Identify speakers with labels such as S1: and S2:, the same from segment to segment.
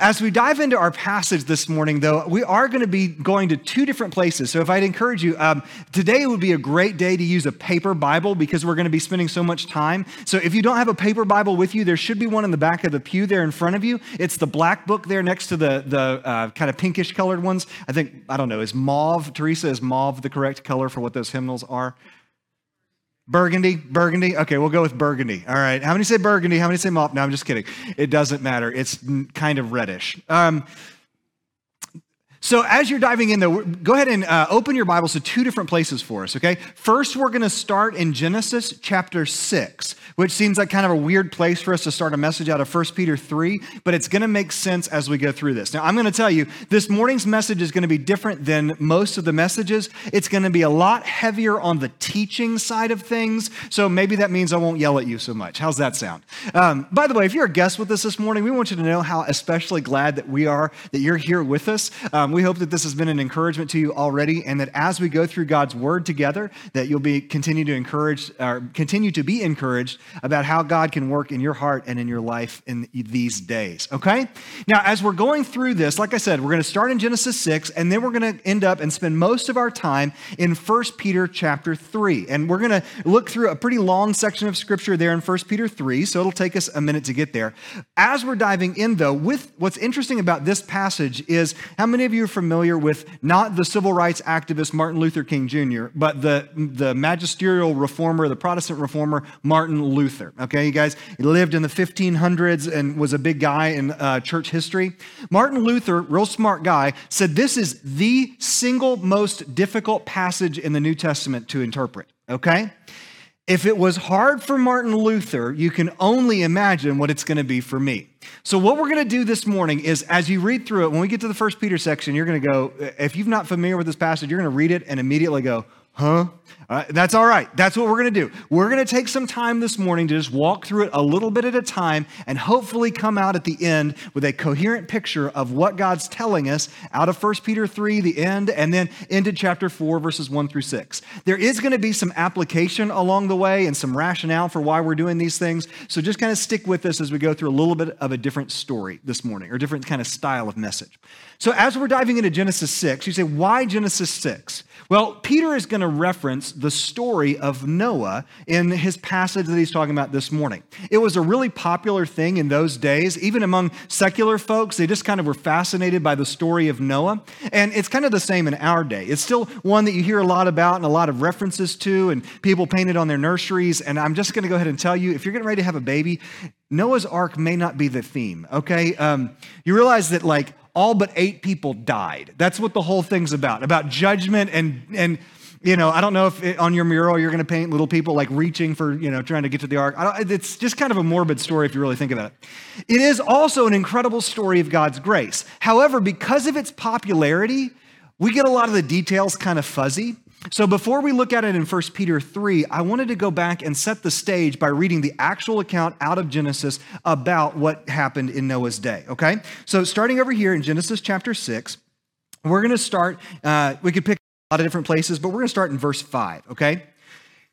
S1: As we dive into our passage this morning, though, we are going to be going to two different places. So, if I'd encourage you, um, today would be a great day to use a paper Bible because we're going to be spending so much time. So, if you don't have a paper Bible with you, there should be one in the back of the pew there in front of you. It's the black book there next to the, the uh, kind of pinkish colored ones. I think, I don't know, is mauve, Teresa, is mauve the correct color for what those hymnals are? Burgundy, burgundy. Okay, we'll go with burgundy. All right. How many say burgundy? How many say mauve? No, I'm just kidding. It doesn't matter. It's kind of reddish. Um, so, as you're diving in, though, go ahead and uh, open your Bibles to two different places for us, okay? First, we're going to start in Genesis chapter 6, which seems like kind of a weird place for us to start a message out of 1 Peter 3, but it's going to make sense as we go through this. Now, I'm going to tell you, this morning's message is going to be different than most of the messages. It's going to be a lot heavier on the teaching side of things, so maybe that means I won't yell at you so much. How's that sound? Um, by the way, if you're a guest with us this morning, we want you to know how especially glad that we are that you're here with us. Um, um, we hope that this has been an encouragement to you already, and that as we go through God's Word together, that you'll be continue to encourage or continue to be encouraged about how God can work in your heart and in your life in these days. Okay. Now, as we're going through this, like I said, we're going to start in Genesis six, and then we're going to end up and spend most of our time in 1 Peter chapter three, and we're going to look through a pretty long section of Scripture there in 1 Peter three. So it'll take us a minute to get there. As we're diving in, though, with what's interesting about this passage is how many of you are familiar with not the civil rights activist Martin Luther King Jr., but the, the magisterial reformer, the Protestant reformer Martin Luther. Okay, you guys, he lived in the 1500s and was a big guy in uh, church history. Martin Luther, real smart guy, said this is the single most difficult passage in the New Testament to interpret. Okay? If it was hard for Martin Luther, you can only imagine what it's going to be for me. So, what we're going to do this morning is as you read through it, when we get to the first Peter section, you're going to go, if you're not familiar with this passage, you're going to read it and immediately go, huh? Uh, that's all right. That's what we're going to do. We're going to take some time this morning to just walk through it a little bit at a time and hopefully come out at the end with a coherent picture of what God's telling us out of 1 Peter 3, the end, and then into chapter 4, verses 1 through 6. There is going to be some application along the way and some rationale for why we're doing these things. So just kind of stick with us as we go through a little bit of a different story this morning or different kind of style of message. So as we're diving into Genesis 6, you say, why Genesis 6? Well, Peter is going to reference the story of Noah in his passage that he's talking about this morning. It was a really popular thing in those days, even among secular folks. They just kind of were fascinated by the story of Noah. And it's kind of the same in our day. It's still one that you hear a lot about and a lot of references to, and people paint it on their nurseries. And I'm just going to go ahead and tell you if you're getting ready to have a baby, Noah's Ark may not be the theme, okay? Um, you realize that, like, all but eight people died. That's what the whole thing's about, about judgment and, and you know, I don't know if it, on your mural you're going to paint little people like reaching for, you know, trying to get to the ark. it's just kind of a morbid story if you really think about it. It is also an incredible story of God's grace. However, because of its popularity, we get a lot of the details kind of fuzzy. So before we look at it in 1 Peter 3, I wanted to go back and set the stage by reading the actual account out of Genesis about what happened in Noah's day, okay? So starting over here in Genesis chapter 6, we're going to start, uh, we could pick a lot of different places, but we're going to start in verse 5, okay?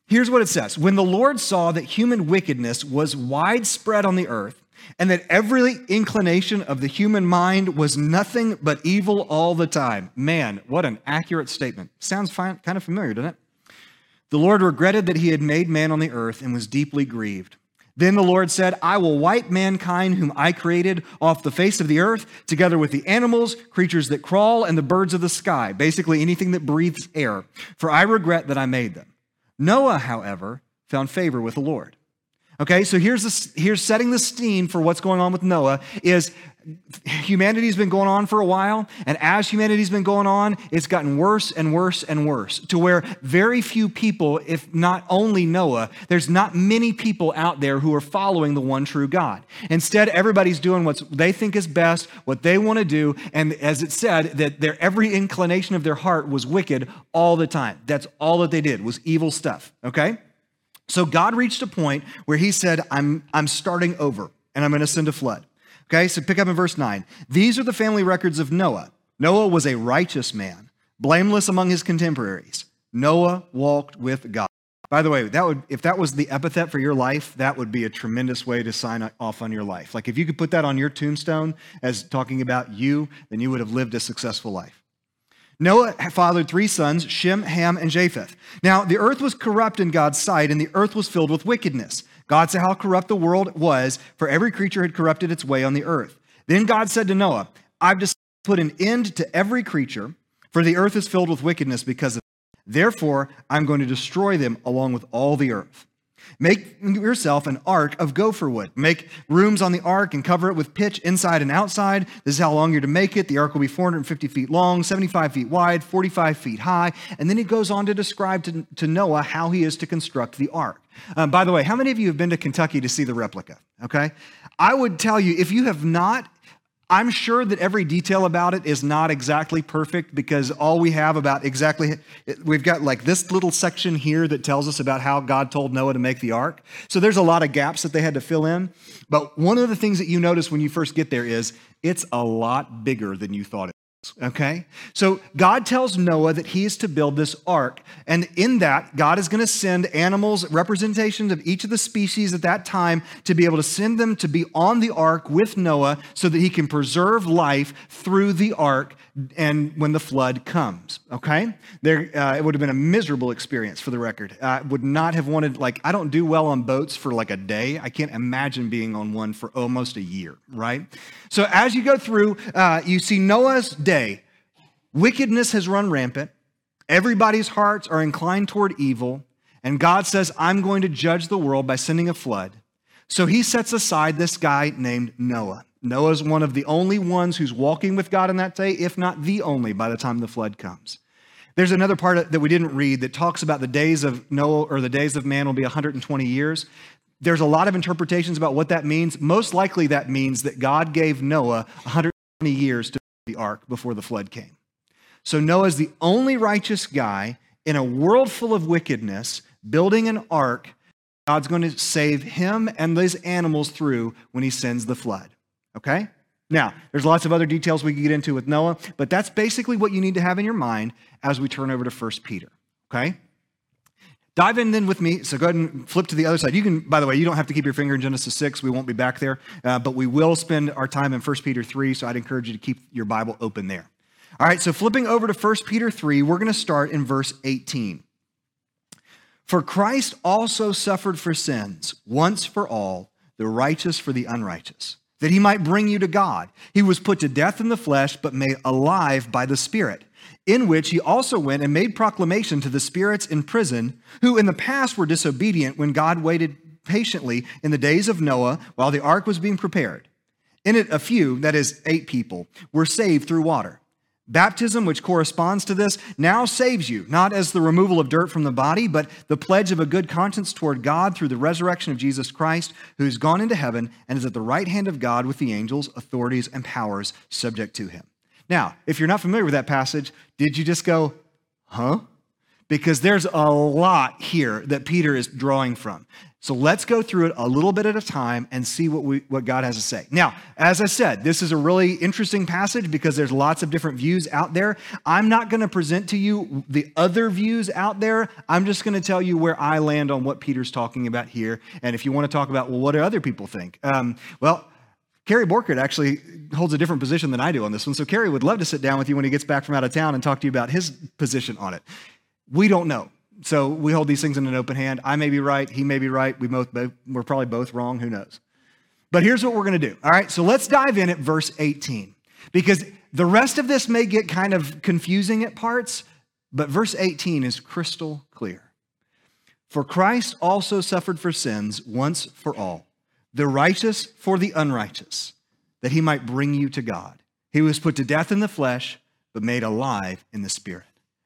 S1: Here's what it says When the Lord saw that human wickedness was widespread on the earth, and that every inclination of the human mind was nothing but evil all the time. Man, what an accurate statement. Sounds fine, kind of familiar, doesn't it? The Lord regretted that he had made man on the earth and was deeply grieved. Then the Lord said, I will wipe mankind, whom I created, off the face of the earth, together with the animals, creatures that crawl, and the birds of the sky, basically anything that breathes air, for I regret that I made them. Noah, however, found favor with the Lord. Okay, so here's, this, here's setting the scene for what's going on with Noah is humanity's been going on for a while, and as humanity's been going on, it's gotten worse and worse and worse to where very few people, if not only Noah, there's not many people out there who are following the one true God. Instead, everybody's doing what they think is best, what they want to do, and as it said, that their every inclination of their heart was wicked all the time. That's all that they did was evil stuff. Okay? So God reached a point where he said, I'm, I'm starting over and I'm going to send a flood. Okay, so pick up in verse 9. These are the family records of Noah. Noah was a righteous man, blameless among his contemporaries. Noah walked with God. By the way, that would if that was the epithet for your life, that would be a tremendous way to sign off on your life. Like if you could put that on your tombstone as talking about you, then you would have lived a successful life. Noah fathered three sons, Shem, Ham, and Japheth. Now, the earth was corrupt in God's sight, and the earth was filled with wickedness. God saw how corrupt the world was, for every creature had corrupted its way on the earth. Then God said to Noah, I've just put an end to every creature, for the earth is filled with wickedness because of it. Therefore, I'm going to destroy them along with all the earth. Make yourself an ark of gopher wood. Make rooms on the ark and cover it with pitch inside and outside. This is how long you're to make it. The ark will be 450 feet long, 75 feet wide, 45 feet high. And then he goes on to describe to, to Noah how he is to construct the ark. Um, by the way, how many of you have been to Kentucky to see the replica? Okay. I would tell you, if you have not, I'm sure that every detail about it is not exactly perfect because all we have about exactly, we've got like this little section here that tells us about how God told Noah to make the ark. So there's a lot of gaps that they had to fill in. But one of the things that you notice when you first get there is it's a lot bigger than you thought it Okay? So God tells Noah that he is to build this ark. And in that, God is going to send animals, representations of each of the species at that time, to be able to send them to be on the ark with Noah so that he can preserve life through the ark and when the flood comes. Okay? There, uh, it would have been a miserable experience for the record. I would not have wanted, like, I don't do well on boats for like a day. I can't imagine being on one for almost a year, right? So as you go through, uh, you see Noah's day. Wickedness has run rampant. Everybody's hearts are inclined toward evil. And God says, I'm going to judge the world by sending a flood. So he sets aside this guy named Noah. Noah is one of the only ones who's walking with God in that day, if not the only, by the time the flood comes. There's another part that we didn't read that talks about the days of Noah or the days of man will be 120 years. There's a lot of interpretations about what that means. Most likely, that means that God gave Noah 120 years to build the ark before the flood came. So Noah is the only righteous guy in a world full of wickedness building an ark. God's going to save him and these animals through when he sends the flood. Okay? Now, there's lots of other details we could get into with Noah, but that's basically what you need to have in your mind as we turn over to 1 Peter. Okay? Dive in then with me. So go ahead and flip to the other side. You can, by the way, you don't have to keep your finger in Genesis 6. We won't be back there, uh, but we will spend our time in 1 Peter 3. So I'd encourage you to keep your Bible open there. All right, so flipping over to 1 Peter 3, we're going to start in verse 18. For Christ also suffered for sins once for all, the righteous for the unrighteous, that he might bring you to God. He was put to death in the flesh, but made alive by the Spirit in which he also went and made proclamation to the spirits in prison, who in the past were disobedient when God waited patiently in the days of Noah while the ark was being prepared. In it, a few, that is, eight people, were saved through water. Baptism, which corresponds to this, now saves you, not as the removal of dirt from the body, but the pledge of a good conscience toward God through the resurrection of Jesus Christ, who's gone into heaven and is at the right hand of God with the angels, authorities, and powers subject to him. Now, if you're not familiar with that passage, did you just go, huh? Because there's a lot here that Peter is drawing from. So let's go through it a little bit at a time and see what, we, what God has to say. Now, as I said, this is a really interesting passage because there's lots of different views out there. I'm not going to present to you the other views out there. I'm just going to tell you where I land on what Peter's talking about here. And if you want to talk about, well, what do other people think? Um, well, Kerry Borkert actually holds a different position than I do on this one. So Kerry would love to sit down with you when he gets back from out of town and talk to you about his position on it. We don't know. So we hold these things in an open hand. I may be right. He may be right. We both, we're probably both wrong. Who knows? But here's what we're going to do. All right. So let's dive in at verse 18 because the rest of this may get kind of confusing at parts, but verse 18 is crystal clear. For Christ also suffered for sins once for all the righteous for the unrighteous, that he might bring you to God. He was put to death in the flesh, but made alive in the spirit.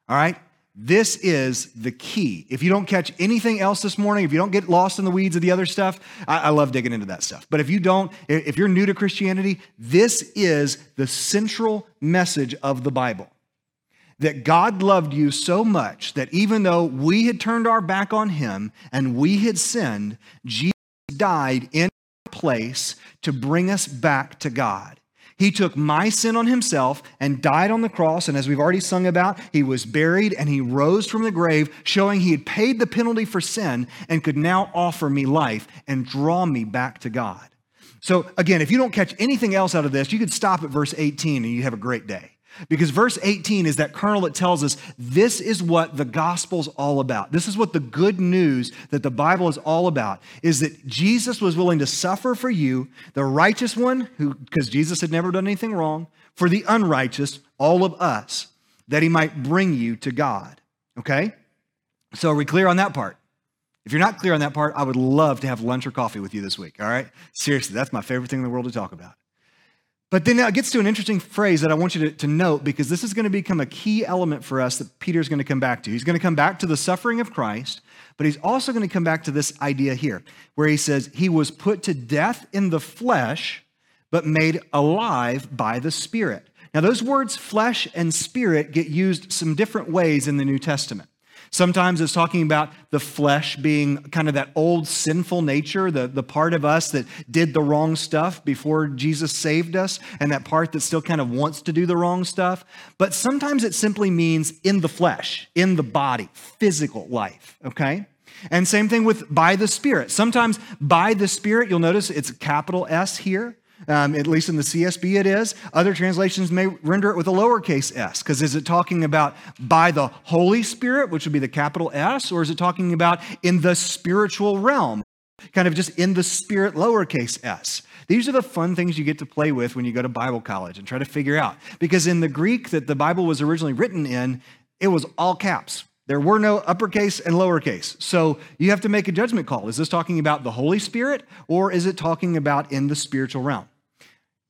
S1: All right? This is the key. If you don't catch anything else this morning, if you don't get lost in the weeds of the other stuff, I, I, love digging into that stuff. But if you don't, if you're new to Christianity, this is the central message of the Bible. That God loved you so much that even though we had turned our back on him and we had sinned, Jesus died in our place to bring us back to God. He took my sin on himself and died on the cross. And as we've already sung about, he was buried and he rose from the grave, showing he had paid the penalty for sin and could now offer me life and draw me back to God. So, again, if you don't catch anything else out of this, you could stop at verse 18 and you have a great day. Because verse 18 is that kernel that tells us this is what the gospel's all about. This is what the good news that the Bible is all about is that Jesus was willing to suffer for you, the righteous one, who because Jesus had never done anything wrong, for the unrighteous, all of us, that he might bring you to God. Okay? So are we clear on that part? If you're not clear on that part, I would love to have lunch or coffee with you this week, all right? Seriously, that's my favorite thing in the world to talk about. But then it gets to an interesting phrase that I want you to, to note because this is going to become a key element for us that Peter's going to come back to. He's going to come back to the suffering of Christ, but he's also going to come back to this idea here where he says, He was put to death in the flesh, but made alive by the Spirit. Now, those words, flesh and spirit, get used some different ways in the New Testament. Sometimes it's talking about the flesh being kind of that old sinful nature, the, the part of us that did the wrong stuff before Jesus saved us, and that part that still kind of wants to do the wrong stuff. But sometimes it simply means in the flesh, in the body, physical life, okay? And same thing with by the Spirit. Sometimes by the Spirit, you'll notice it's capital S here. Um, at least in the CSB, it is. Other translations may render it with a lowercase s, because is it talking about by the Holy Spirit, which would be the capital S, or is it talking about in the spiritual realm, kind of just in the spirit, lowercase s? These are the fun things you get to play with when you go to Bible college and try to figure out. Because in the Greek that the Bible was originally written in, it was all caps. There were no uppercase and lowercase. So you have to make a judgment call. Is this talking about the Holy Spirit or is it talking about in the spiritual realm?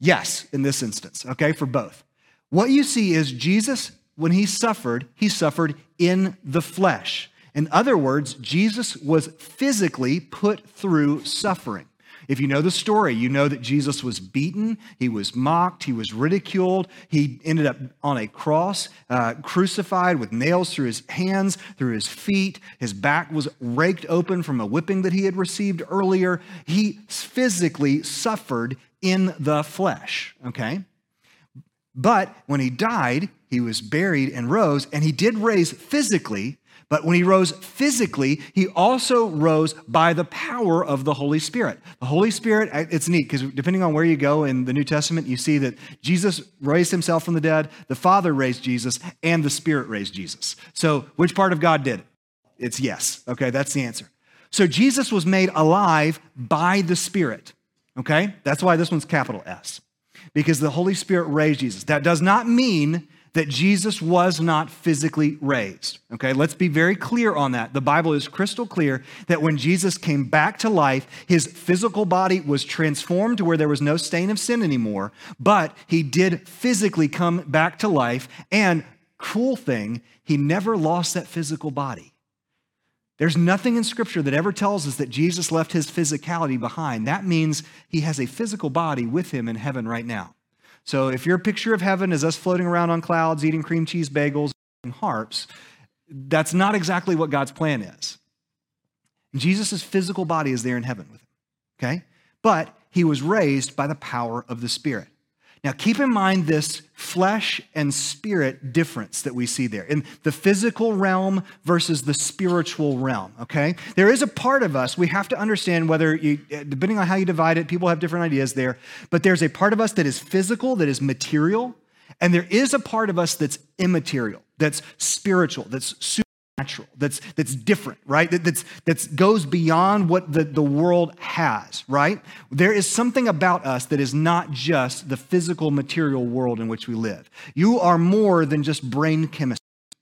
S1: Yes, in this instance, okay, for both. What you see is Jesus, when he suffered, he suffered in the flesh. In other words, Jesus was physically put through suffering. If you know the story, you know that Jesus was beaten, he was mocked, he was ridiculed, he ended up on a cross, uh, crucified with nails through his hands, through his feet. His back was raked open from a whipping that he had received earlier. He physically suffered in the flesh, okay? But when he died, he was buried and rose, and he did raise physically. But when he rose physically, he also rose by the power of the Holy Spirit. The Holy Spirit, it's neat because depending on where you go in the New Testament, you see that Jesus raised himself from the dead, the Father raised Jesus, and the Spirit raised Jesus. So, which part of God did it? It's yes. Okay, that's the answer. So, Jesus was made alive by the Spirit. Okay? That's why this one's capital S, because the Holy Spirit raised Jesus. That does not mean that Jesus was not physically raised. Okay, let's be very clear on that. The Bible is crystal clear that when Jesus came back to life, his physical body was transformed to where there was no stain of sin anymore, but he did physically come back to life. And cool thing, he never lost that physical body. There's nothing in Scripture that ever tells us that Jesus left his physicality behind. That means he has a physical body with him in heaven right now. So if your picture of heaven is us floating around on clouds, eating cream cheese bagels and harps, that's not exactly what God's plan is. Jesus' physical body is there in heaven with him, okay? But he was raised by the power of the Spirit. Now, keep in mind this flesh and spirit difference that we see there in the physical realm versus the spiritual realm, okay? There is a part of us, we have to understand whether you, depending on how you divide it, people have different ideas there, but there's a part of us that is physical, that is material, and there is a part of us that's immaterial, that's spiritual, that's that's, that's different, right? That that's, that's goes beyond what the, the world has, right? There is something about us that is not just the physical material world in which we live. You are more than just brain chemistry.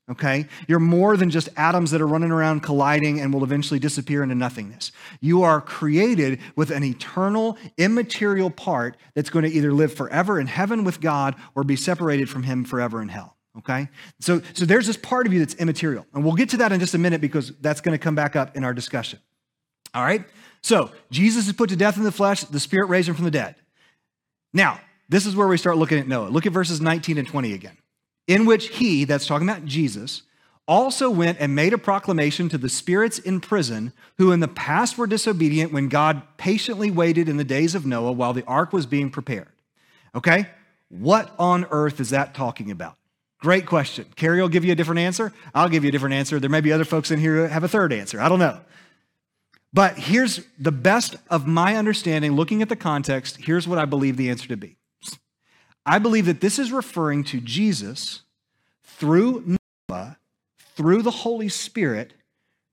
S1: Okay? You're more than just atoms that are running around colliding and will eventually disappear into nothingness. You are created with an eternal, immaterial part that's going to either live forever in heaven with God or be separated from Him forever in hell. Okay? So, so there's this part of you that's immaterial. And we'll get to that in just a minute because that's going to come back up in our discussion. All right? So, Jesus is put to death in the flesh, the Spirit raised him from the dead. Now, this is where we start looking at Noah. Look at verses 19 and 20 again. In which he, that's talking about Jesus, also went and made a proclamation to the spirits in prison who in the past were disobedient when God patiently waited in the days of Noah while the ark was being prepared. Okay? What on earth is that talking about? Great question. Kerry will give you a different answer. I'll give you a different answer. There may be other folks in here who have a third answer. I don't know. But here's the best of my understanding, looking at the context, here's what I believe the answer to be. I believe that this is referring to Jesus through Noah, through the Holy Spirit,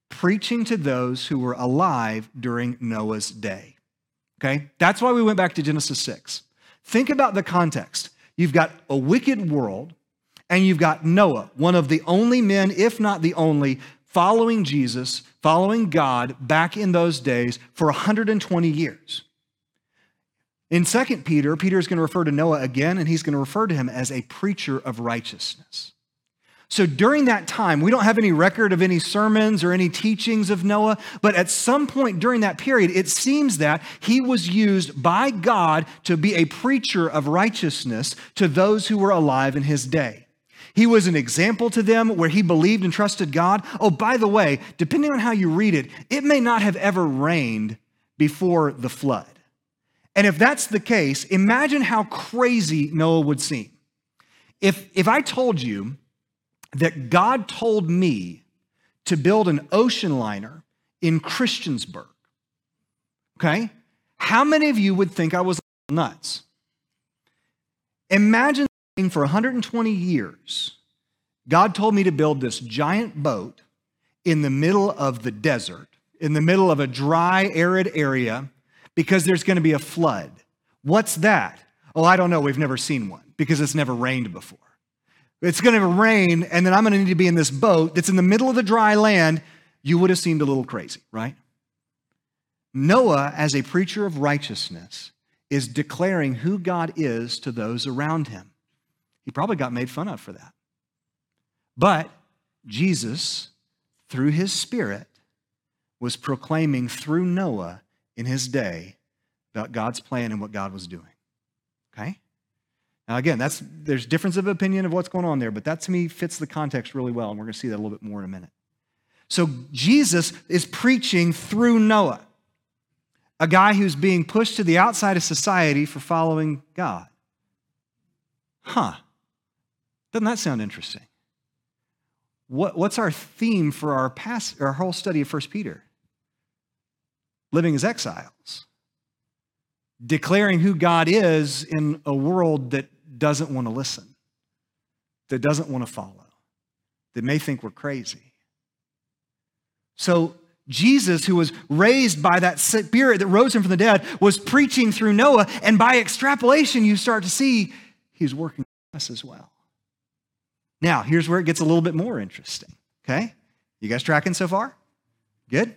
S1: preaching to those who were alive during Noah's day. Okay? That's why we went back to Genesis 6. Think about the context. You've got a wicked world, and you've got Noah, one of the only men, if not the only, following Jesus, following God back in those days for 120 years. In 2 Peter, Peter is going to refer to Noah again, and he's going to refer to him as a preacher of righteousness. So during that time, we don't have any record of any sermons or any teachings of Noah, but at some point during that period, it seems that he was used by God to be a preacher of righteousness to those who were alive in his day. He was an example to them where he believed and trusted God. Oh, by the way, depending on how you read it, it may not have ever rained before the flood. And if that's the case, imagine how crazy Noah would seem. If, if I told you that God told me to build an ocean liner in Christiansburg, okay? How many of you would think I was nuts? Imagine for 120 years, God told me to build this giant boat in the middle of the desert, in the middle of a dry, arid area, because there's going to be a flood. What's that? Oh, I don't know. We've never seen one because it's never rained before. It's going to rain, and then I'm going to need to be in this boat that's in the middle of the dry land. You would have seemed a little crazy, right? Noah, as a preacher of righteousness, is declaring who God is to those around him. He probably got made fun of for that. But Jesus, through his Spirit, was proclaiming through Noah in his day about God's plan and what God was doing. Okay? Now, again, that's, there's difference of opinion of what's going on there, but that to me fits the context really well, and we're going to see that a little bit more in a minute. So, Jesus is preaching through Noah, a guy who's being pushed to the outside of society for following God. Huh. Doesn't that sound interesting? What, what's our theme for our, past, our whole study of 1 Peter? Living as exiles, declaring who God is in a world that doesn't want to listen, that doesn't want to follow, that may think we're crazy. So, Jesus, who was raised by that spirit that rose him from the dead, was preaching through Noah, and by extrapolation, you start to see he's working us as well. Now, here's where it gets a little bit more interesting. Okay? You guys tracking so far? Good?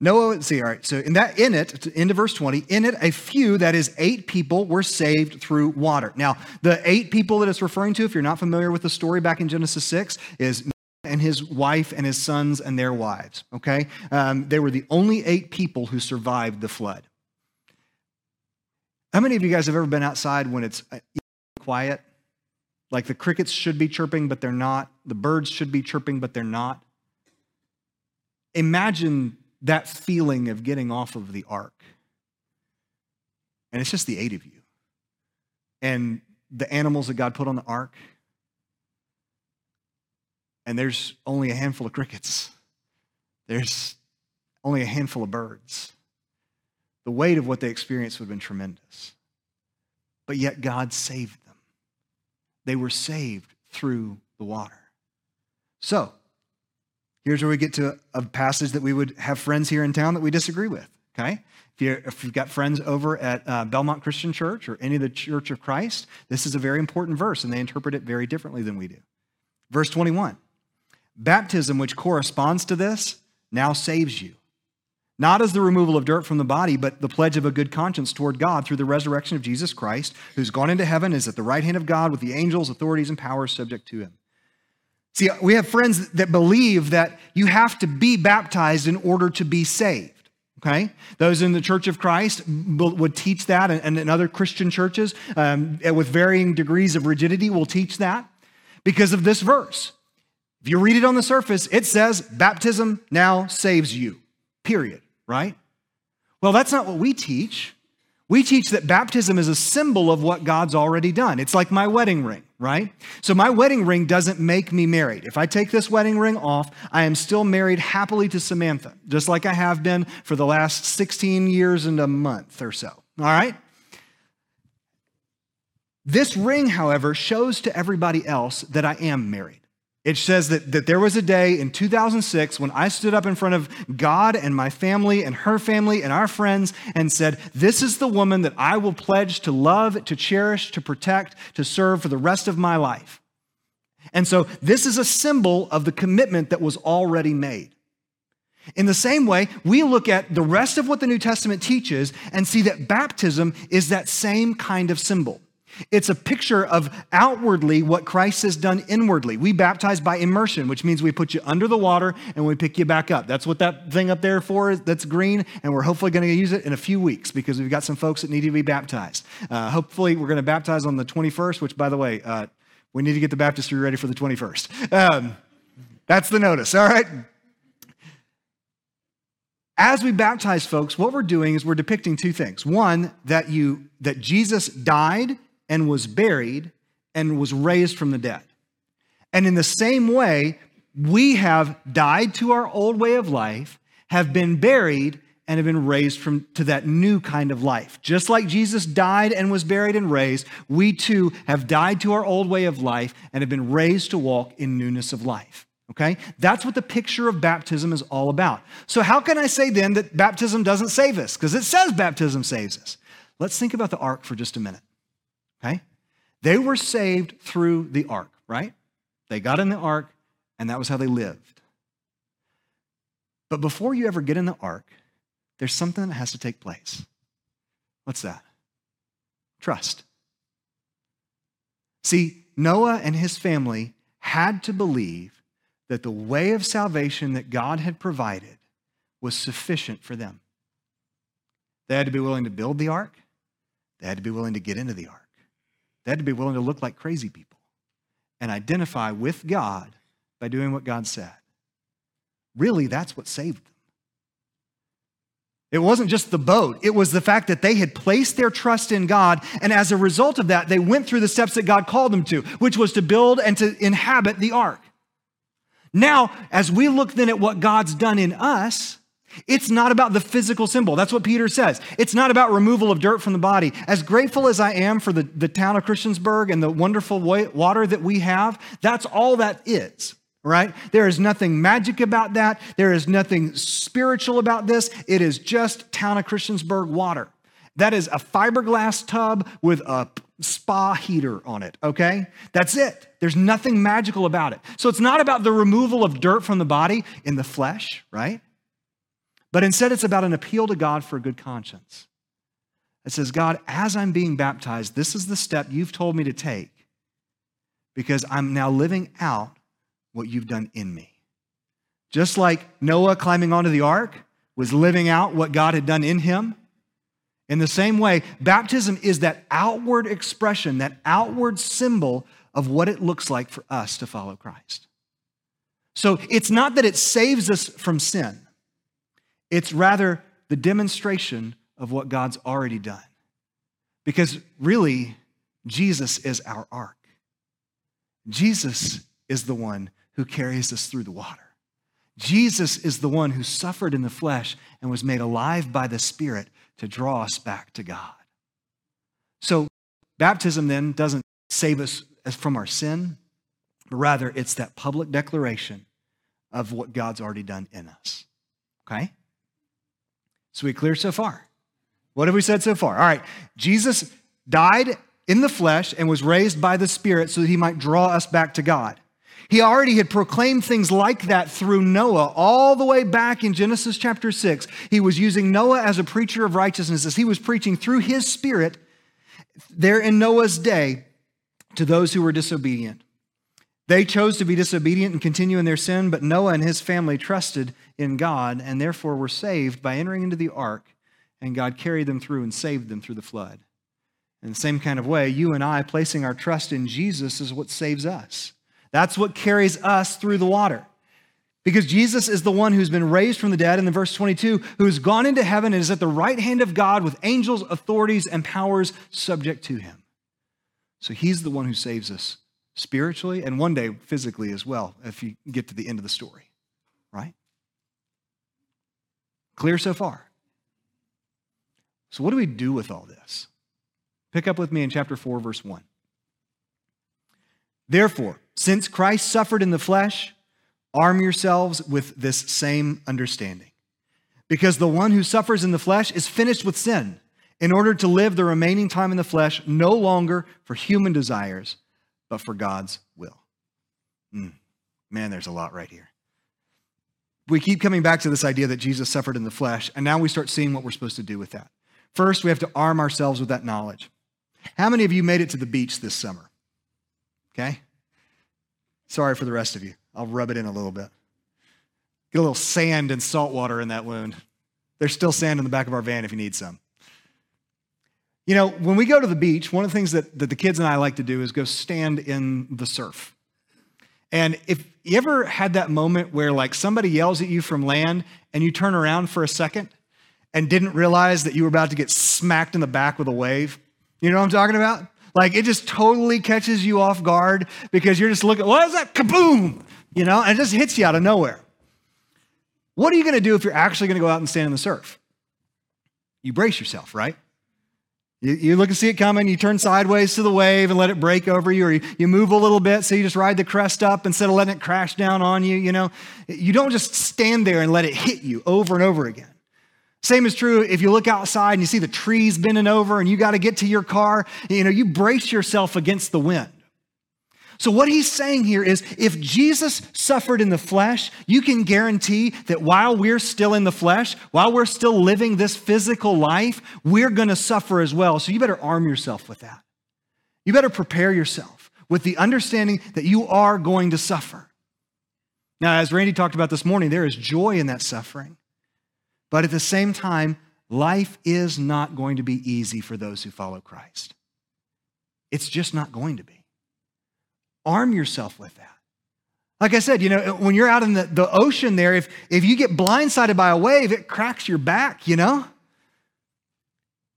S1: Noah, let's see, all right. So in that, in it, into verse 20, in it, a few, that is eight people, were saved through water. Now, the eight people that it's referring to, if you're not familiar with the story back in Genesis 6, is and his wife and his sons and their wives. Okay? Um, they were the only eight people who survived the flood. How many of you guys have ever been outside when it's uh, quiet? Like the crickets should be chirping, but they're not. The birds should be chirping, but they're not. Imagine that feeling of getting off of the ark. And it's just the eight of you. And the animals that God put on the ark. And there's only a handful of crickets. There's only a handful of birds. The weight of what they experienced would have been tremendous. But yet God saved them. They were saved through the water. So, Here's where we get to a passage that we would have friends here in town that we disagree with, okay? If, you you've got friends over at uh, Belmont Christian Church or any of the Church of Christ, this is a very important verse, and they interpret it very differently than we do. Verse 21 Baptism, which corresponds to this, now saves you. Not as the removal of dirt from the body, but the pledge of a good conscience toward God through the resurrection of Jesus Christ, who's gone into heaven, is at the right hand of God with the angels, authorities, and powers subject to him. See, we have friends that believe that you have to be baptized in order to be saved. Okay? Those in the Church of Christ would teach that, and in other Christian churches um, with varying degrees of rigidity will teach that because of this verse. If you read it on the surface, it says, Baptism now saves you, period, right? Well, that's not what we teach. We teach that baptism is a symbol of what God's already done. It's like my wedding ring, right? So my wedding ring doesn't make me married. If I take this wedding ring off, I am still married happily to Samantha, just like I have been for the last 16 years and a month or so. All right? This ring, however, shows to everybody else that I am married. It says that, that there was a day in 2006 when I stood up in front of God and my family and her family and our friends and said, This is the woman that I will pledge to love, to cherish, to protect, to serve for the rest of my life. And so this is a symbol of the commitment that was already made. In the same way, we look at the rest of what the New Testament teaches and see that baptism is that same kind of symbol. It's a picture of outwardly what Christ has done inwardly. We baptize by immersion, which means we put you under the water and we pick you back up. That's what that thing up there for is. That's green, and we're hopefully going to use it in a few weeks because we've got some folks that need to be baptized. Uh, hopefully, we're going to baptize on the 21st, which, by the way, uh, we need to get the baptistry ready for the 21st. Um, that's the notice, all right? As we baptize folks, what we're doing is we're depicting two things. One, that you that Jesus died and was buried and was raised from the dead. And in the same way, we have died to our old way of life, have been buried, and have been raised from to that new kind of life. Just like Jesus died and was buried and raised, we too have died to our old way of life and have been raised to walk in newness of life. Okay? That's what the picture of baptism is all about. So, how can I say then that baptism doesn't save us? Because it says baptism saves us. Let's think about the ark for just a minute. Okay? They were saved through the ark, right? They got in the ark, and that was how they lived. But before you ever get in the ark, there's something that has to take place. What's that? Trust. See, Noah and his family had to believe that the way of salvation that God had provided was sufficient for them. They had to be willing to build the ark, they had to be willing to get into the ark. They had to be willing to look like crazy people and identify with God by doing what God said. Really, that's what saved them. It wasn't just the boat, it was the fact that they had placed their trust in God. And as a result of that, they went through the steps that God called them to, which was to build and to inhabit the ark. Now, as we look then at what God's done in us, it's not about the physical symbol. That's what Peter says. It's not about removal of dirt from the body. As grateful as I am for the, the town of Christiansburg and the wonderful water that we have, that's all that is, right? There is nothing magic about that. There is nothing spiritual about this. It is just town of Christiansburg water. That is a fiberglass tub with a spa heater on it, okay? That's it. There's nothing magical about it. So it's not about the removal of dirt from the body in the flesh, right? But instead, it's about an appeal to God for a good conscience. It says, God, as I'm being baptized, this is the step you've told me to take because I'm now living out what you've done in me. Just like Noah climbing onto the ark was living out what God had done in him, in the same way, baptism is that outward expression, that outward symbol of what it looks like for us to follow Christ. So it's not that it saves us from sin. It's rather the demonstration of what God's already done. Because really, Jesus is our ark. Jesus is the one who carries us through the water. Jesus is the one who suffered in the flesh and was made alive by the Spirit to draw us back to God. So, baptism then doesn't save us from our sin, but rather it's that public declaration of what God's already done in us. Okay? So we clear so far? What have we said so far? All right, Jesus died in the flesh and was raised by the Spirit so that he might draw us back to God. He already had proclaimed things like that through Noah all the way back in Genesis chapter 6. He was using Noah as a preacher of righteousness as he was preaching through his spirit there in Noah's day to those who were disobedient. They chose to be disobedient and continue in their sin, but Noah and his family trusted in God and therefore were saved by entering into the ark, and God carried them through and saved them through the flood. In the same kind of way, you and I placing our trust in Jesus is what saves us. That's what carries us through the water. Because Jesus is the one who's been raised from the dead, in the verse 22, who's gone into heaven and is at the right hand of God with angels, authorities, and powers subject to him. So he's the one who saves us spiritually and one day physically as well, if you get to the end of the story, right? Clear so far? So, what do we do with all this? Pick up with me in chapter 4, verse 1. Therefore, since Christ suffered in the flesh, arm yourselves with this same understanding. Because the one who suffers in the flesh is finished with sin, in order to live the remaining time in the flesh no longer for human desires, but for God's will. Mm, man, there's a lot right here. We keep coming back to this idea that Jesus suffered in the flesh, and now we start seeing what we're supposed to do with that. First, we have to arm ourselves with that knowledge. How many of you made it to the beach this summer? Okay? Sorry for the rest of you. I'll rub it in a little bit. Get a little sand and salt water in that wound. There's still sand in the back of our van if you need some. You know, when we go to the beach, one of the things that, that the kids and I like to do is go stand in the surf. And if you ever had that moment where like somebody yells at you from land and you turn around for a second and didn't realize that you were about to get smacked in the back with a wave, you know what I'm talking about? Like it just totally catches you off guard because you're just looking, what is that? Kaboom! You know, and it just hits you out of nowhere. What are you going to do if you're actually going to go out and stand in the surf? You brace yourself, right? You, you, look and see it coming, you turn sideways to the wave and let it break over you, or you, you move a little bit so you just ride the crest up instead of letting it crash down on you, you know. You don't just stand there and let it hit you over and over again. Same is true if you look outside and you see the trees bending over and you got to get to your car, you know, you brace yourself against the wind. So, what he's saying here is if Jesus suffered in the flesh, you can guarantee that while we're still in the flesh, while we're still living this physical life, we're going to suffer as well. So, you better arm yourself with that. You better prepare yourself with the understanding that you are going to suffer. Now, as Randy talked about this morning, there is joy in that suffering. But at the same time, life is not going to be easy for those who follow Christ. It's just not going to be. Arm yourself with that. Like I said, you know, when you're out in the, the ocean there, if, if you get blindsided by a wave, it cracks your back, you know?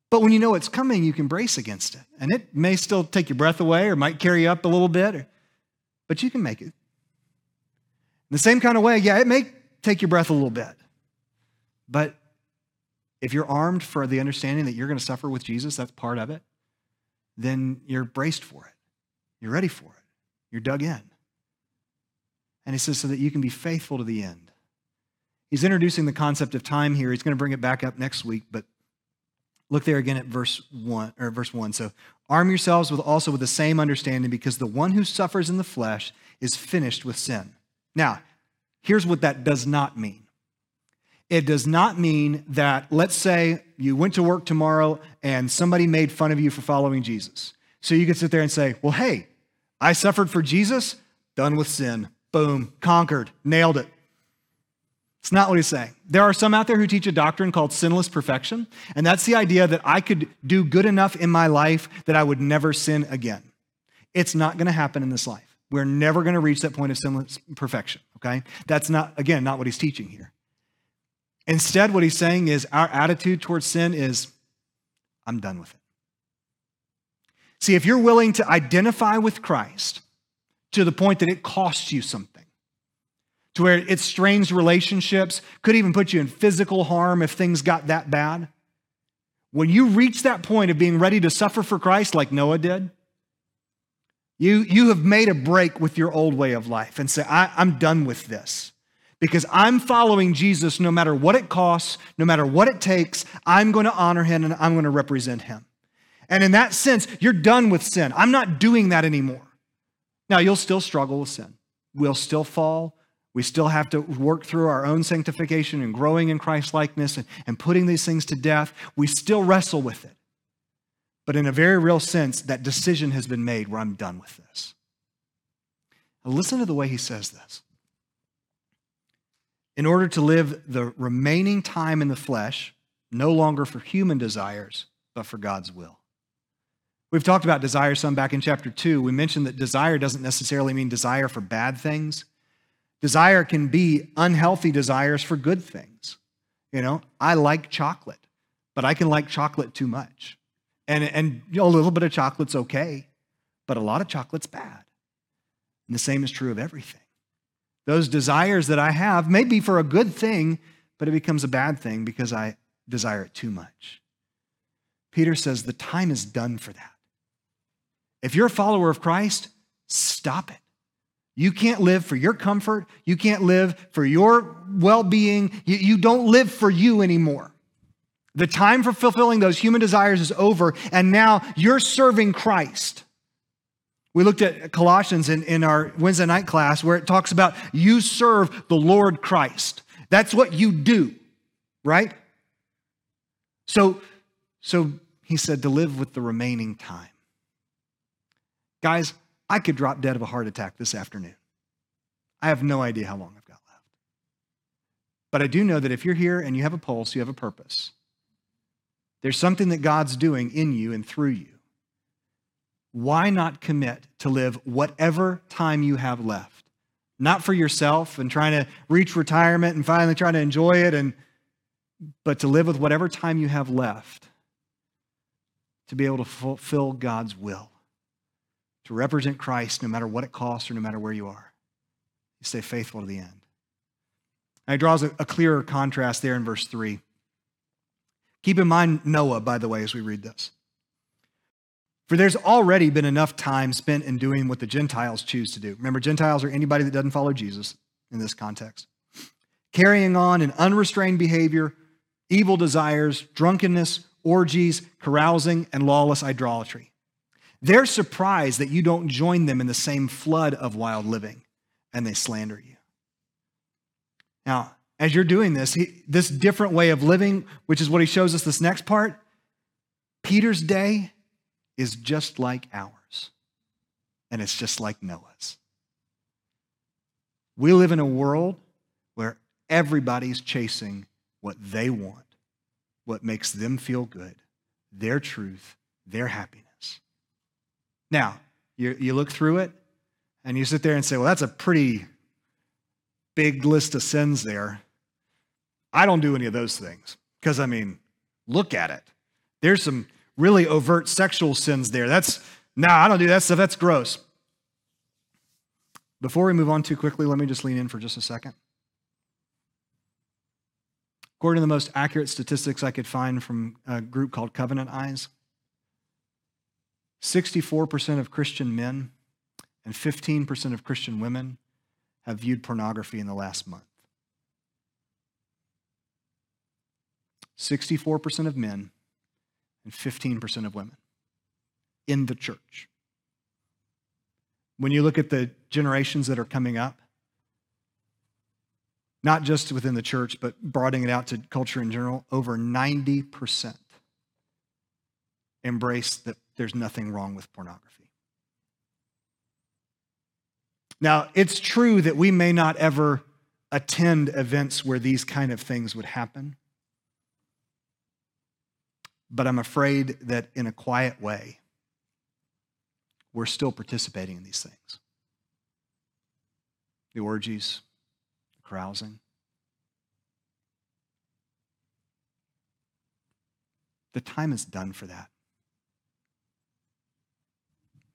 S1: But when you know it's coming, you can brace against it. And it may still take your breath away or might carry you up a little bit, or, but you can make it. In the same kind of way, yeah, it may take your breath a little bit. But if you're armed for the understanding that you're going to suffer with Jesus, that's part of it, then you're braced for it. You're ready for it. You're dug in. And he says, so that you can be faithful to the end. He's introducing the concept of time here. He's going to bring it back up next week, but look there again at verse 1 or verse 1. So arm yourselves with also with the same understanding because the one who suffers in the flesh is finished with sin. Now, here's what that does not mean. It does not mean that, let's say you went to work tomorrow and somebody made fun of you for following Jesus. So you could sit there and say, well, hey, I suffered for Jesus, done with sin. Boom, conquered, nailed it. It's not what he's saying. There are some out there who teach a doctrine called sinless perfection, and that's the idea that I could do good enough in my life that I would never sin again. It's not going to happen in this life. We're never going to reach that point of sinless perfection, okay? That's not, again, not what he's teaching here. Instead, what he's saying is our attitude towards sin is, I'm done with it. See, if you're willing to identify with Christ to the point that it costs you something, to where it strains relationships, could even put you in physical harm if things got that bad, when you reach that point of being ready to suffer for Christ like Noah did, you, you have made a break with your old way of life and say, I'm done with this because I'm following Jesus no matter what it costs, no matter what it takes. I'm going to honor him and I'm going to represent him. And in that sense, you're done with sin. I'm not doing that anymore. Now, you'll still struggle with sin. We'll still fall. We still have to work through our own sanctification and growing in Christ likeness and, and putting these things to death. We still wrestle with it. But in a very real sense, that decision has been made where I'm done with this. Now, listen to the way he says this in order to live the remaining time in the flesh, no longer for human desires, but for God's will. We've talked about desire some back in chapter 2. We mentioned that desire doesn't necessarily mean desire for bad things. Desire can be unhealthy desires for good things. You know, I like chocolate, but I can like chocolate too much. And, and a little bit of chocolate's okay, but a lot of chocolate's bad. And the same is true of everything. Those desires that I have may be for a good thing, but it becomes a bad thing because I desire it too much. Peter says the time is done for that. If you're a follower of Christ, stop it. You can't live for your comfort. You can't live for your well being. You, you, don't live for you anymore. The time for fulfilling those human desires is over, and now you're serving Christ. We looked at Colossians in, in our Wednesday night class where it talks about you serve the Lord Christ. That's what you do, right? So, so he said to live with the remaining time. Guys, I could drop dead of a heart attack this afternoon. I have no idea how long I've got left. But I do know that if you're here and you have a pulse, you have a purpose. There's something that God's doing in you and through you why not commit to live whatever time you have left? Not for yourself and trying to reach retirement and finally trying to enjoy it, and, but to live with whatever time you have left to be able to fulfill God's will, to represent Christ no matter what it costs or no matter where you are. You stay faithful to the end. And it draws a, a clearer contrast there in verse 3. Keep in mind Noah, by the way, as we read this. For there's already been enough time spent in doing what the Gentiles choose to do. Remember, Gentiles are anybody that doesn't follow Jesus in this context. Carrying on an unrestrained behavior, evil desires, drunkenness, orgies, carousing, and lawless idolatry. They're surprised that you don't join them in the same flood of wild living, and they slander you. Now, as you're doing this, he, this different way of living, which is what he shows us this next part, Peter's day is just like ours, and it's just like Noah's. We live in a world where everybody's chasing what they want, what makes them feel good, their truth, their happiness. Now, you, you look through it and you sit there and say, well, that's a pretty big list of sins there. I don't do any of those things because, I mean, look at it. There's some really overt sexual sins there. That's, no, nah, I don't do that stuff. That's gross. Before we move on too quickly, let me just lean in for just a second. According to the most accurate statistics I could find from a group called Covenant Eyes, 64% of Christian men and 15% of Christian women have viewed pornography in the last month. 64% of men and 15% of women in the church. When you look at the generations that are coming up, not just within the church, but broadening it out to culture in general, over 90% embrace that there's nothing wrong with pornography. Now, it's true that we may not ever attend events where these kind of things would happen but I'm afraid that in a quiet way, we're still participating in these things the orgies, the carousing. The time is done for that.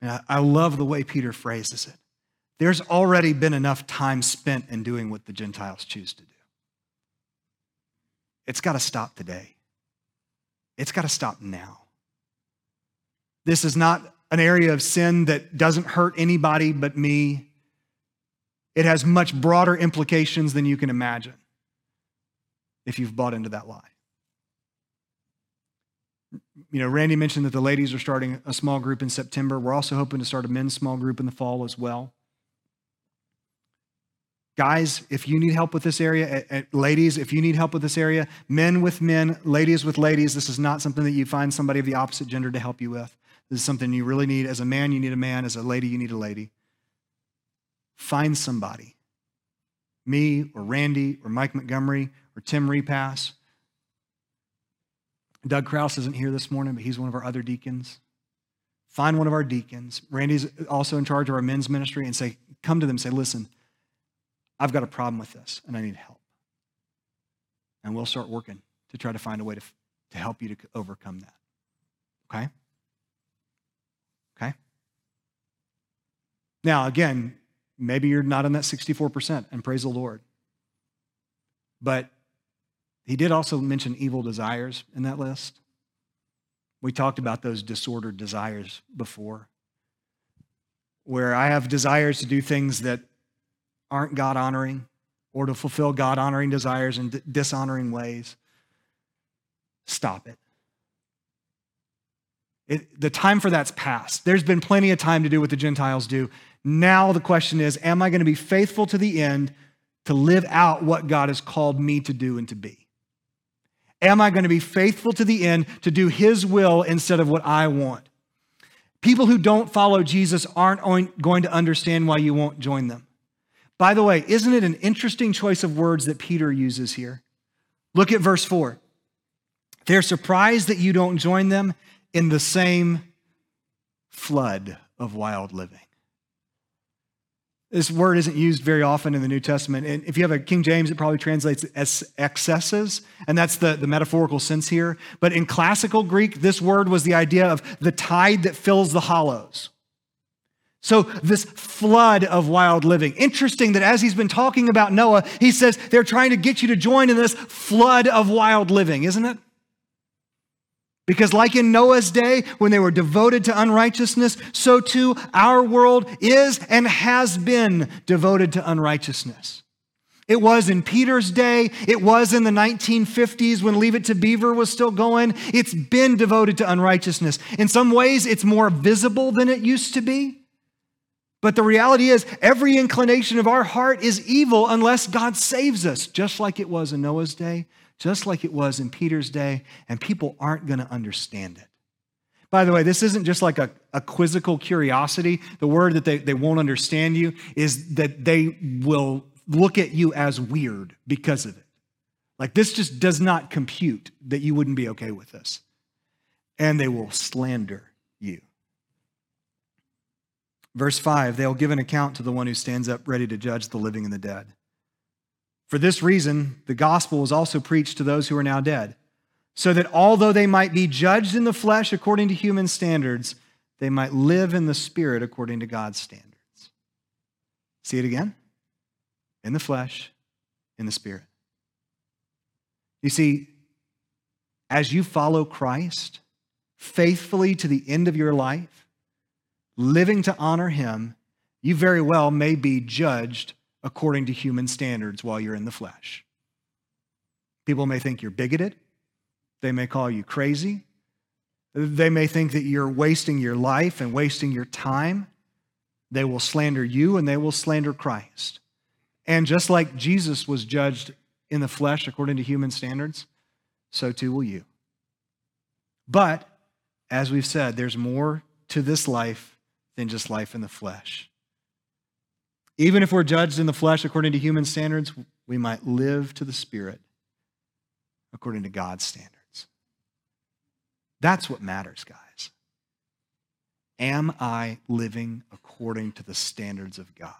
S1: I love the way Peter phrases it. There's already been enough time spent in doing what the Gentiles choose to do. It's got to stop today. It's got to stop now. This is not an area of sin that doesn't hurt anybody but me. It has much broader implications than you can imagine if you've bought into that lie. You know, Randy mentioned that the ladies are starting a small group in September. We're also hoping to start a men's small group in the fall as well. Guys, if you need help with this area, eh, eh, ladies, if you need help with this area, men with men, ladies with ladies, this is not something that you find somebody of the opposite gender to help you with. This is something you really need. As a man, you need a man. As a lady, you need a lady. Find somebody. Me or Randy or Mike Montgomery or Tim Repass. Doug Kraus isn't here this morning, but he's one of our other deacons. Find one of our deacons. Randy's also in charge of our men's ministry and say, come to them, say, listen, I've got a problem with this and I need help. And we'll start working to try to find a way to, to help you to overcome that. Okay? Okay? Now, again, maybe you're not in that 64%, and praise the Lord. But he did also mention evil desires in that list. We talked about those disordered desires before, where I have desires to do things that aren't God honoring or to fulfill God honoring desires in dishonoring ways. Stop it. it. The time for that's past. There's been plenty of time to do what the Gentiles do. Now the question is Am I going to be faithful to the end to live out what God has called me to do and to be? Am I going to be faithful to the end to do His will instead of what I want? People who don't follow Jesus aren't going to understand why you won't join them. By the way, isn't it an interesting choice of words that Peter uses here? Look at verse 4. They're surprised that you don't join them in the same flood of wild living. This word isn't used very often in the New Testament. And if you have a King James, it probably translates as excesses, and that's the, the metaphorical sense here. But in classical Greek, this word was the idea of the tide that fills the hollows. So, this flood of wild living. Interesting that as he's been talking about Noah, he says they're trying to get you to join in this flood of wild living, isn't it? Because, like in Noah's day, when they were devoted to unrighteousness, so too our world is and has been devoted to unrighteousness. It was in Peter's day. It was in the 1950s when Leave It to Beaver was still going. It's been devoted to unrighteousness. In some ways, it's more visible than it used to be. But the reality is, every inclination of our heart is evil unless God saves us, just like it was in Noah's day, just like it was in Peter's day, and people aren't going to understand it. By the way, this isn't just like a, a, quizzical curiosity. The word that they, they won't understand you is that they will look at you as weird because of it. Like, this just does not compute that you wouldn't be okay with this. And they will slander you. Verse 5 they'll give an account to the one who stands up ready to judge the living and the dead. For this reason, the gospel was also preached to those who are now dead, so that although they might be judged in the flesh according to human standards, they might live in the spirit according to God's standards. See it again? In the flesh, in the spirit. You see, as you follow Christ faithfully to the end of your life, living to honor him, you very well may be judged according to human standards while you're in the flesh. People may think you're bigoted. They may call you crazy. They may think that you're wasting your life and wasting your time. They will slander you and they will slander Christ. And just like Jesus was judged in the flesh according to human standards, so too will you. But as we've said, there's more to this life than just life in the flesh. Even if we're judged in the flesh according to human standards, we might live to the Spirit according to God's standards. That's what matters, guys. Am I living according to the standards of God?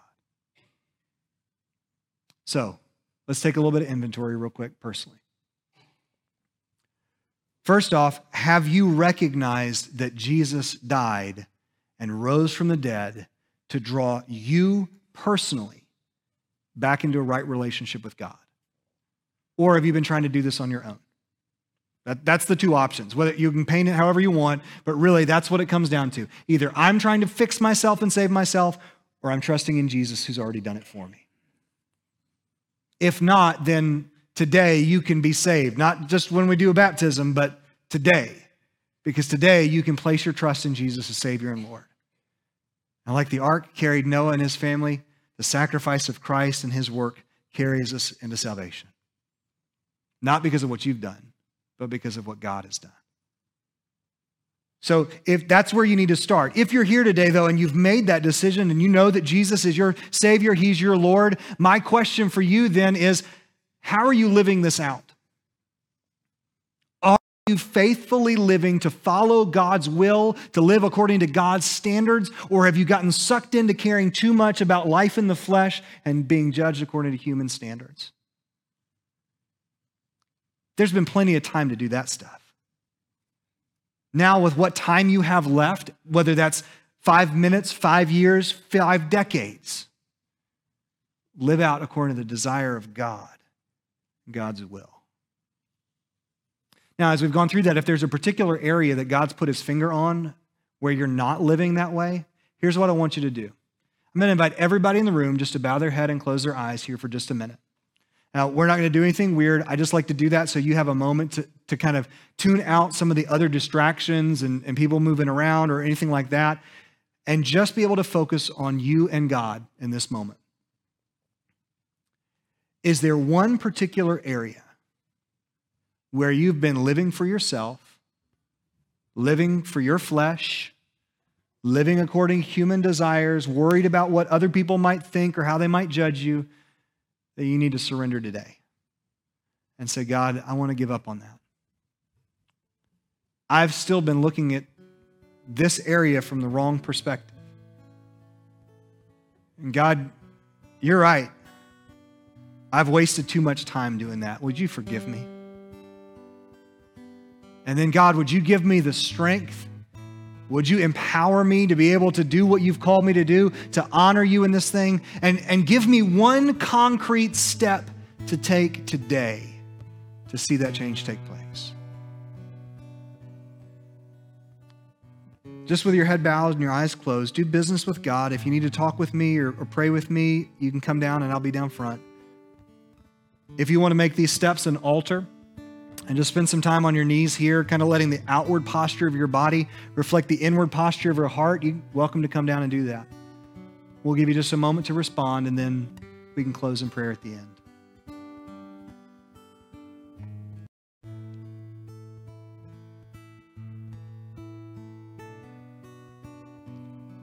S1: So, let's take a little bit of inventory real quick personally. First off, have you recognized that Jesus died and rose from the dead to draw you personally back into a right relationship with God? Or have you been trying to do this on your own? That, that's the two options. Whether you can paint it however you want, but really that's what it comes down to. Either I'm trying to fix myself and save myself, or I'm trusting in Jesus who's already done it for me. If not, then today you can be saved. Not just when we do a baptism, but today. Because today you can place your trust in Jesus as Savior and Lord. And like the ark carried Noah and his family, the sacrifice of Christ and his work carries us into salvation. Not because of what you've done, but because of what God has done. So, if that's where you need to start. If you're here today, though, and you've made that decision and you know that Jesus is your Savior, He's your Lord, my question for you then is how are you living this out? You faithfully living to follow God's will, to live according to God's standards, or have you gotten sucked into caring too much about life in the flesh and being judged according to human standards? There's been plenty of time to do that stuff. Now, with what time you have left, whether that's five minutes, five years, five decades, live out according to the desire of God, God's will. Now, as we've gone through that, if there's a particular area that God's put his finger on where you're not living that way, here's what I want you to do. I'm going to invite everybody in the room just to bow their head and close their eyes here for just a minute. Now, we're not going to do anything weird. I just like to do that so you have a moment to, to kind of tune out some of the other distractions and, and people moving around or anything like that, and just be able to focus on you and God in this moment. Is there one particular area where you've been living for yourself, living for your flesh, living according to human desires, worried about what other people might think or how they might judge you, that you need to surrender today and say, God, I want to give up on that. I've still been looking at this area from the wrong perspective. And God, you're right. I've wasted too much time doing that. Would you forgive me? And then, God, would you give me the strength? Would you empower me to be able to do what you've called me to do, to honor you in this thing? And, and give me one concrete step to take today to see that change take place. Just with your head bowed and your eyes closed, do business with God. If you need to talk with me or, or pray with me, you can come down and I'll be down front. If you want to make these steps an altar, and just spend some time on your knees here, kind of letting the outward posture of your body reflect the inward posture of your heart, you're welcome to come down and do that. We'll give you just a moment to respond, and then we can close in prayer at the end.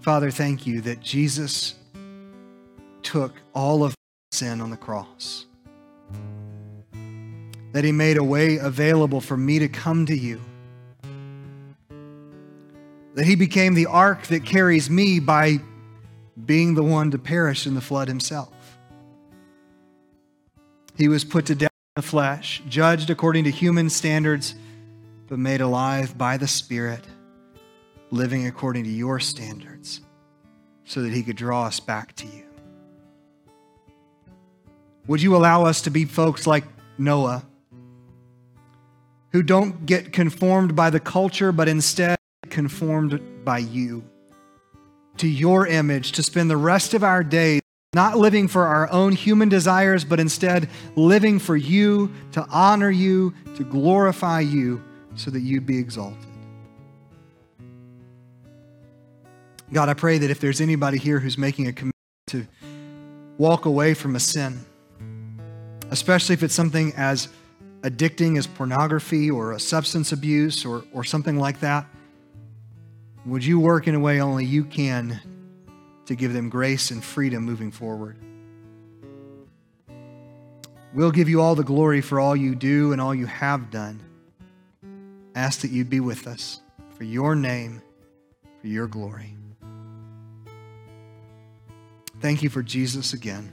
S1: Father, thank you that Jesus took all of sin on the cross that He made a way available for me to come to you. That He became the ark that carries me by being the one to perish in the flood Himself. He was put to death in the flesh, judged according to human standards, but made alive by the Spirit, living according to your standards, so that He could draw us back to you. Would you allow us to be folks like Noah? Who don't get conformed by the culture, but instead conformed by you, to your image, to spend the rest of our days not living for our own human desires, but instead living for you, to honor you, to glorify you, so that you'd be exalted. God, I pray that if there's anybody here who's making a commitment to walk away from a sin, especially if it's something as addicting as pornography or a substance abuse or, or something like that, would you work in a way only you can to give them grace and freedom moving forward? We'll give you all the glory for all you do and all you have done. Ask that you'd be with us for your name, for your glory. Thank you for Jesus again.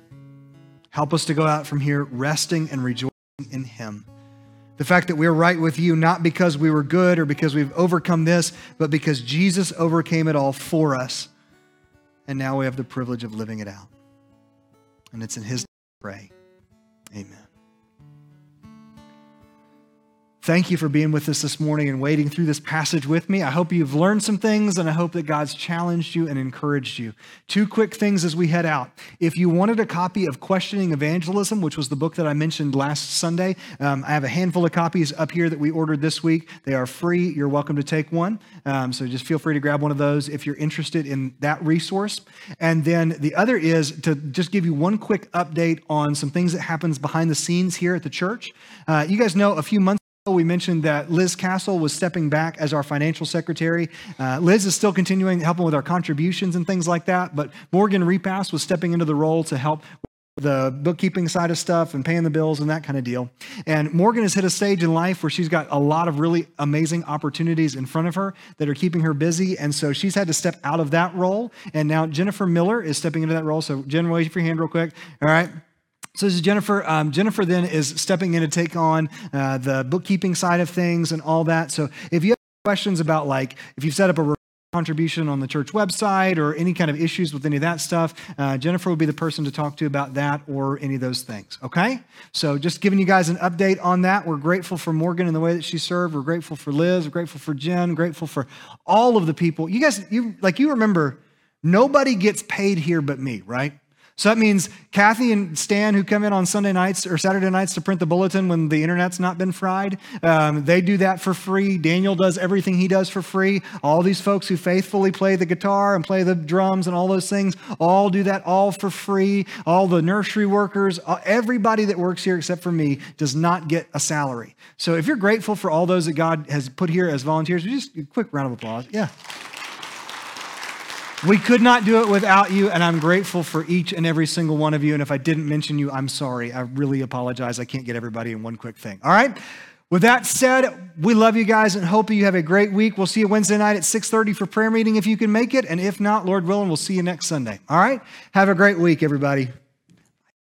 S1: Help us to go out from here resting and rejoicing in Him. The fact that we're right with you, not because we were good or because we've overcome this, but because Jesus overcame it all for us. And now we have the privilege of living it out. And it's in His name we pray. Amen. Thank you for being with us this morning and wading through this passage with me. I hope you've learned some things and I hope that God's challenged you and encouraged you. Two quick things as we head out. If you wanted a copy of Questioning Evangelism, which was the book that I mentioned last Sunday, um, I have a handful of copies up here that we ordered this week. They are free. You're welcome to take one. Um, so just feel free to grab one of those if you're interested in that resource. And then the other is to just give you one quick update on some things that happens behind the scenes here at the church. Uh, you guys know a few months we mentioned that Liz Castle was stepping back as our financial secretary. Uh, Liz is still continuing helping with our contributions and things like that, but Morgan Repass was stepping into the role to help with the bookkeeping side of stuff and paying the bills and that kind of deal. And Morgan has hit a stage in life where she's got a lot of really amazing opportunities in front of her that are keeping her busy. And so she's had to step out of that role. And now Jennifer Miller is stepping into that role. So, Jen, raise your hand real quick. All right. So this is Jennifer. Um, Jennifer then is stepping in to take on uh, the bookkeeping side of things and all that. So if you have questions about like if you've set up a contribution on the church website or any kind of issues with any of that stuff, uh, Jennifer would be the person to talk to about that or any of those things. Okay? So just giving you guys an update on that. We're grateful for Morgan and the way that she served. We're grateful for Liz. We're grateful for Jen. Grateful for all of the people. You guys, you like you remember, nobody gets paid here but me, right? So that means Kathy and Stan, who come in on Sunday nights or Saturday nights to print the bulletin when the internet's not been fried, um, they do that for free. Daniel does everything he does for free. All these folks who faithfully play the guitar and play the drums and all those things all do that all for free. All the nursery workers, uh, everybody that works here except for me does not get a salary. So if you're grateful for all those that God has put here as volunteers, just a quick round of applause. Yeah. We could not do it without you, and I'm grateful for each and every single one of you. And if I didn't mention you, I'm sorry. I really apologize. I can't get everybody in one quick thing. All right? With that said, we love you guys and hope you have a great week. We'll see you Wednesday night at 6:30 for prayer meeting if you can make it, and if not, Lord willing, we'll see you next Sunday. All right? Have a great week, everybody.